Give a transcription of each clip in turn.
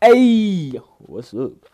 Hey, what's up?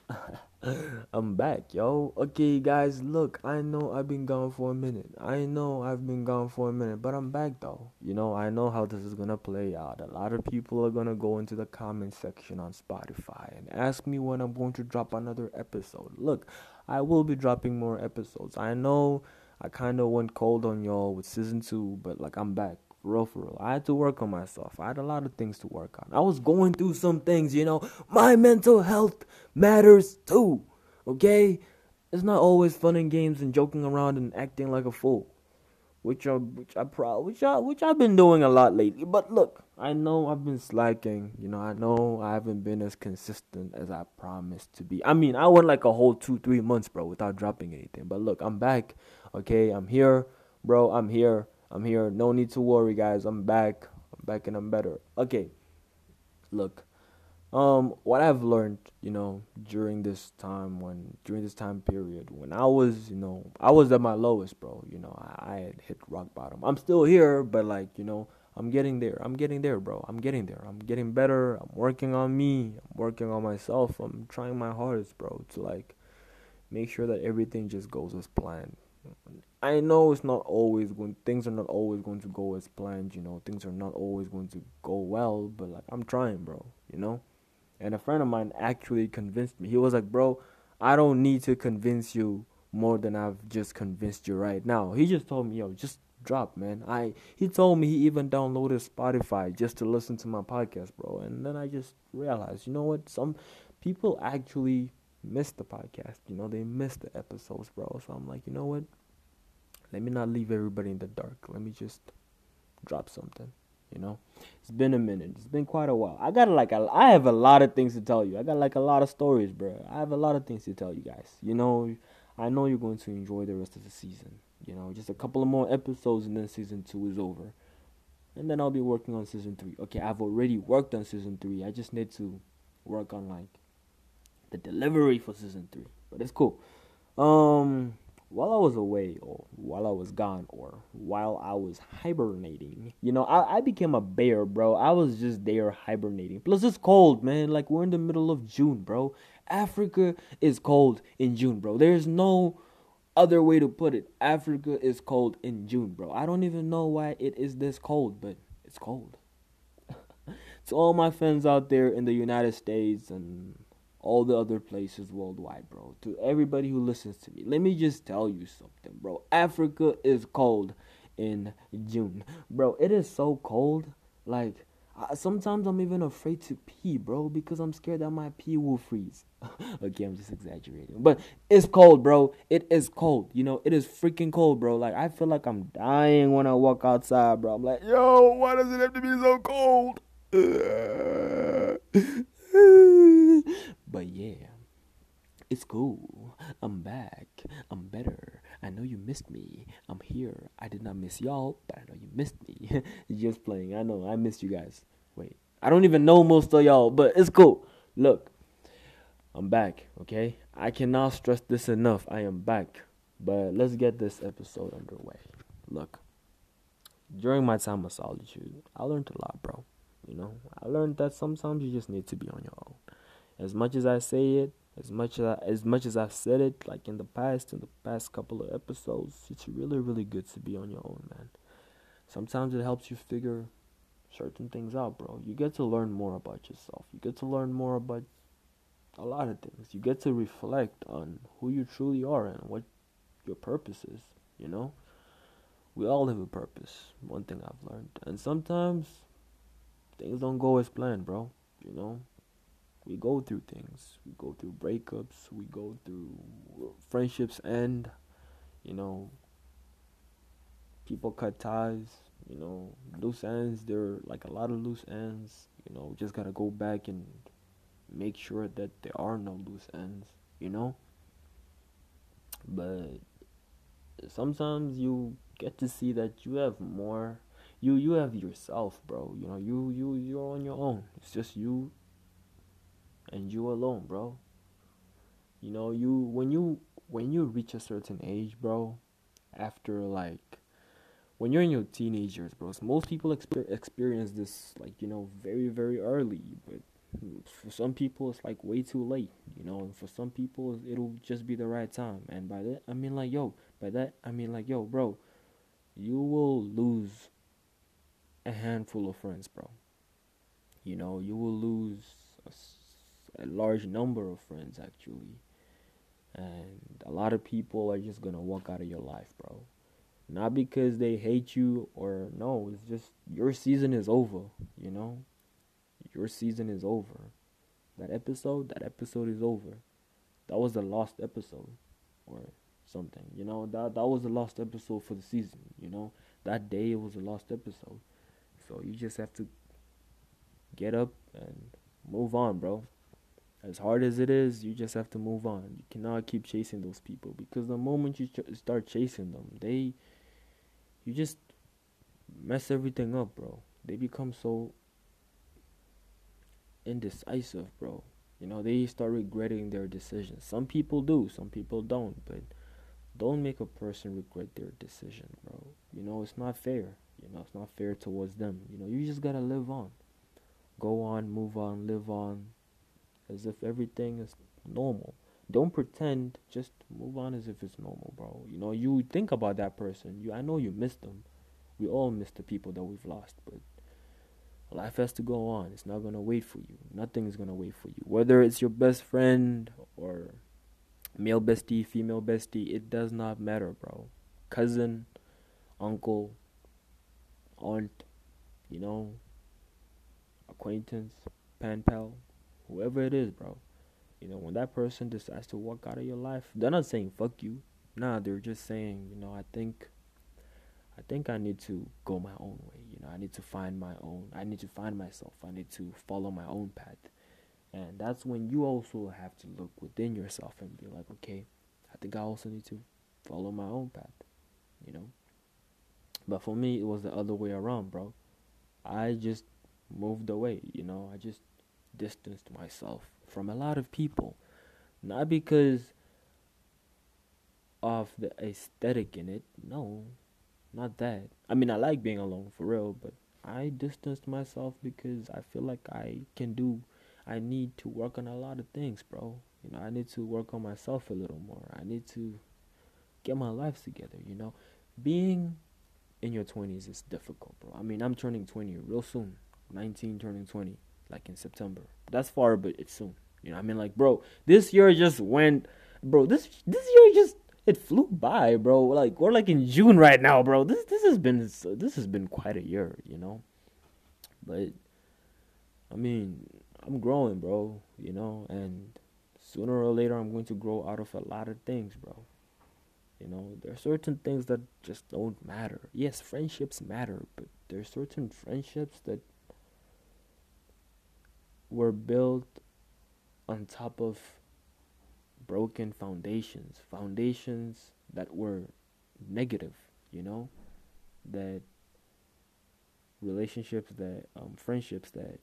I'm back, yo. Okay, guys, look, I know I've been gone for a minute. I know I've been gone for a minute, but I'm back though. You know, I know how this is gonna play out. A lot of people are gonna go into the comment section on Spotify and ask me when I'm going to drop another episode. Look, I will be dropping more episodes. I know I kind of went cold on y'all with season two, but like, I'm back for real, for real. I had to work on myself. I had a lot of things to work on. I was going through some things, you know. My mental health matters too. Okay? It's not always fun and games and joking around and acting like a fool. Which I which I pro which I which I've been doing a lot lately. But look, I know I've been slacking. You know, I know I haven't been as consistent as I promised to be. I mean, I went like a whole two, three months, bro, without dropping anything. But look, I'm back. Okay, I'm here, bro. I'm here. I'm here. No need to worry, guys. I'm back. I'm back and I'm better. Okay. Look. Um what I've learned, you know, during this time when during this time period when I was, you know, I was at my lowest, bro. You know, I, I had hit rock bottom. I'm still here, but like, you know, I'm getting there. I'm getting there, bro. I'm getting there. I'm getting better. I'm working on me. I'm working on myself. I'm trying my hardest, bro, to like make sure that everything just goes as planned. I know it's not always going things are not always going to go as planned, you know. Things are not always going to go well, but like I'm trying, bro, you know? And a friend of mine actually convinced me. He was like, "Bro, I don't need to convince you more than I've just convinced you right now." He just told me, "Yo, just drop, man." I he told me he even downloaded Spotify just to listen to my podcast, bro. And then I just realized, you know what? Some people actually miss the podcast. You know, they miss the episodes, bro. So I'm like, you know what? Let me not leave everybody in the dark. Let me just drop something. You know, it's been a minute. It's been quite a while. I got like a, I have a lot of things to tell you. I got like a lot of stories, bro. I have a lot of things to tell you guys. You know, I know you're going to enjoy the rest of the season. You know, just a couple of more episodes and then season two is over. And then I'll be working on season three. Okay, I've already worked on season three. I just need to work on like the delivery for season three. But it's cool. Um while I was away or while I was gone or while I was hibernating, you know, I, I became a bear, bro. I was just there hibernating. Plus it's cold, man. Like we're in the middle of June, bro. Africa is cold in June, bro. There's no other way to put it. Africa is cold in June, bro. I don't even know why it is this cold, but it's cold. to all my friends out there in the United States and all the other places worldwide, bro. To everybody who listens to me, let me just tell you something, bro. Africa is cold in June, bro. It is so cold. Like I, sometimes I'm even afraid to pee, bro, because I'm scared that my pee will freeze. okay, I'm just exaggerating, but it's cold, bro. It is cold. You know, it is freaking cold, bro. Like I feel like I'm dying when I walk outside, bro. I'm like, yo, why does it have to be so cold? But yeah, it's cool. I'm back. I'm better. I know you missed me. I'm here. I did not miss y'all, but I know you missed me. Just playing. I know. I missed you guys. Wait. I don't even know most of y'all, but it's cool. Look, I'm back, okay? I cannot stress this enough. I am back. But let's get this episode underway. Look, during my time of solitude, I learned a lot, bro. You know, I learned that sometimes you just need to be on your own as much as I say it, as much as I, as much as I've said it, like in the past, in the past couple of episodes, it's really really good to be on your own, man. Sometimes it helps you figure certain things out, bro. You get to learn more about yourself. You get to learn more about a lot of things. You get to reflect on who you truly are and what your purpose is, you know? We all have a purpose, one thing I've learned. And sometimes things don't go as planned, bro. You know? We go through things. We go through breakups. We go through friendships end. You know, people cut ties. You know, loose ends. There are like a lot of loose ends. You know, just gotta go back and make sure that there are no loose ends. You know, but sometimes you get to see that you have more. You you have yourself, bro. You know, you you you're on your own. It's just you and you alone, bro. You know, you when you when you reach a certain age, bro, after like when you're in your teenagers, bro. most people exper- experience this like, you know, very very early, but for some people it's like way too late, you know, and for some people it'll just be the right time. And by that I mean like yo, by that I mean like yo, bro, you will lose a handful of friends, bro. You know, you will lose a, a large number of friends actually. And a lot of people are just to walk out of your life, bro. Not because they hate you or no, it's just your season is over, you know? Your season is over. That episode, that episode is over. That was the lost episode or something. You know, that that was the last episode for the season, you know? That day it was the last episode. So you just have to get up and move on, bro. As hard as it is, you just have to move on. You cannot keep chasing those people because the moment you ch- start chasing them, they you just mess everything up, bro. They become so indecisive, bro. You know, they start regretting their decisions. Some people do, some people don't, but don't make a person regret their decision, bro. You know, it's not fair. You know, it's not fair towards them. You know, you just gotta live on. Go on, move on, live on, as if everything is normal. Don't pretend, just move on as if it's normal, bro. You know, you think about that person. You I know you miss them. We all miss the people that we've lost, but life has to go on. It's not gonna wait for you. Nothing is gonna wait for you. Whether it's your best friend or male bestie, female bestie, it does not matter, bro. Cousin, uncle, aunt, you know, acquaintance, pen pal, whoever it is, bro. You know, when that person decides to walk out of your life, they're not saying fuck you. Nah, they're just saying, you know, I think I think I need to go my own way. You know, I need to find my own. I need to find myself. I need to follow my own path. And that's when you also have to look within yourself and be like, okay, I think I also need to follow my own path. You know? But for me, it was the other way around, bro. I just moved away, you know? I just distanced myself from a lot of people. Not because of the aesthetic in it. No, not that. I mean, I like being alone for real, but I distanced myself because I feel like I can do, I need to work on a lot of things, bro. You know, I need to work on myself a little more. I need to get my life together, you know? Being in your 20s is difficult, bro. I mean, I'm turning 20 real soon. 19 turning 20 like in September. That's far, but it's soon. You know, I mean, like, bro, this year just went, bro. This this year just it flew by, bro. Like we're like in June right now, bro. This this has been this has been quite a year, you know. But I mean, I'm growing, bro. You know, and sooner or later, I'm going to grow out of a lot of things, bro. You know, there are certain things that just don't matter. Yes, friendships matter, but there are certain friendships that were built on top of broken foundations, foundations that were negative, you know, that relationships that um, friendships that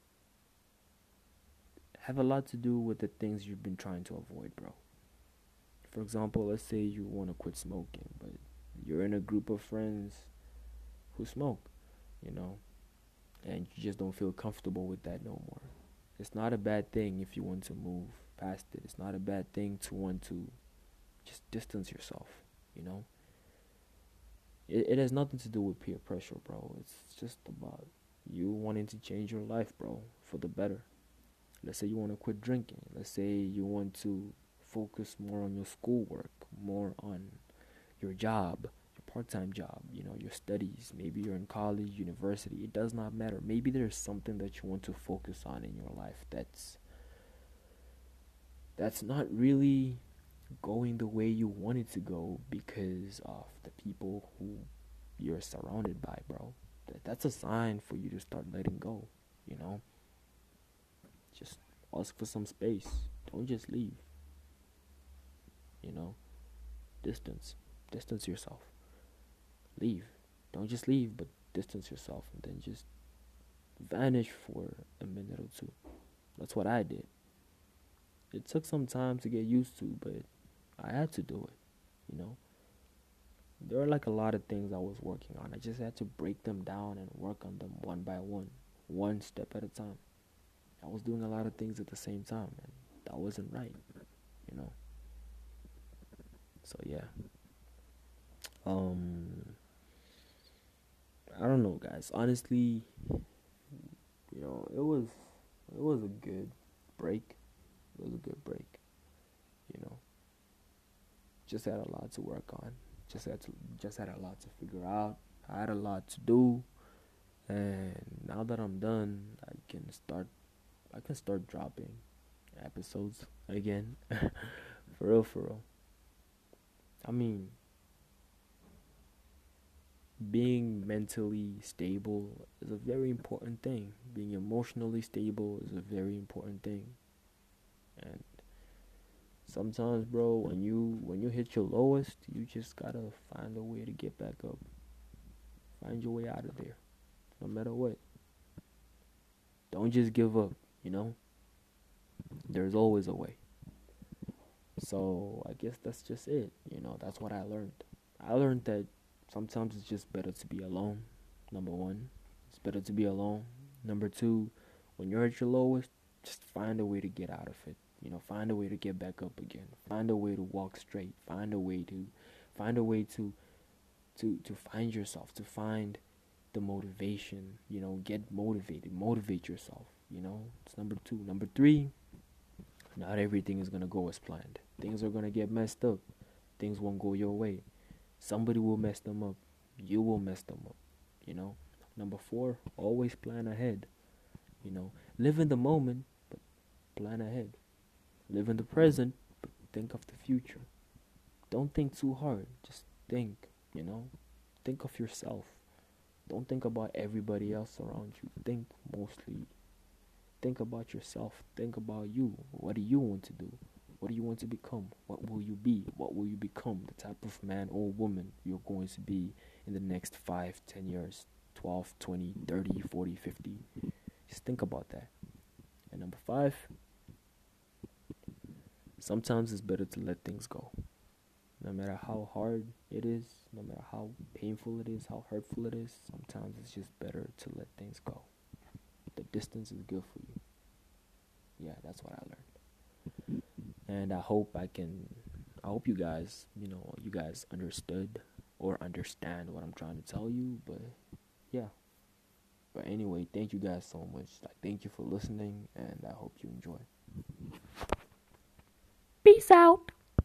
have a lot to do with the things you've been trying to avoid, bro. For example, let's say you want to quit smoking, but you're in a group of friends who smoke, you know, and you just don't feel comfortable with that no more. It's not a bad thing if you want to move past it. It's not a bad thing to want to just distance yourself, you know? It, it has nothing to do with peer pressure, bro. It's just about you wanting to change your life, bro, for the better. Let's say you want to quit drinking. Let's say you want to focus more on your schoolwork, more on your job, part-time job, you know, your studies, maybe you're in college, university, it does not matter. Maybe there's something that you want to focus on in your life that's that's not really going the way you want it to go because of the people who you're surrounded by, bro. That that's a sign for you to start letting go, you know? Just ask for some space. Don't just leave. You know? Distance. Distance yourself leave. Don't just leave, but distance yourself and then just vanish for a minute or two. That's what I did. It took some time to get used to, but I had to do it, you know. There are like a lot of things I was working on. I just had to break them down and work on them one by one, one step at a time. I was doing a lot of things at the same time, and that wasn't right, you know. So yeah. Um I don't know, guys. Honestly, you know, it was it was a good break. It was a good break. You know. Just had a lot to work on. Just had to just had a lot to figure out. I had a lot to do. And now that I'm done, I can start I can start dropping episodes again. for real, for real. I mean, being mentally stable is a very important thing. Being emotionally stable is a very important thing. And sometimes, bro, when you when you hit your lowest, you just gotta find a way to get back up. Find your way out of there, no matter what. Don't just give up, you know? There's always a way. So I guess that's just it. You know, that's what I learned. I learned that sometimes it's just better to be alone. Number one, it's better to be alone. Number two, when you're at your lowest, just find a way to get out of it. You know, find a way to get back up again. Find a way to walk straight. Find a way to, find a way to, to to find yourself. To find the motivation. You know, get motivated. Motivate yourself. You know, it's number two. Number three, not everything is gonna go as planned. Things are gonna get messed up. Things won't go your way. Somebody will mess them up. You will mess them up. You know. Number four, always plan ahead. You know, live in the moment, but plan ahead. Live in the present, but think of the future. Don't think too hard. Just think. You know, think of yourself. Don't think about everybody else around you. Think mostly. Think about yourself. Think about you. What do you want to do? What do you want to become? What will you be? What will you become? The type of man or woman you're going to be in the next 5, 10 years, 12, 20, 30, 40, 50. Just think about that. And number five, sometimes it's better to let things go. No matter how hard it is, no matter how painful it is, how hurtful it is, sometimes it's just better to let things go. The distance is good for you. Yeah, that's what I learned and I hope I can. I hope you guys, you know, you guys understood or understand what I'm trying to tell you. But yeah. But anyway, thank you guys so much. Like, thank you for listening, and I hope you enjoy. Peace out.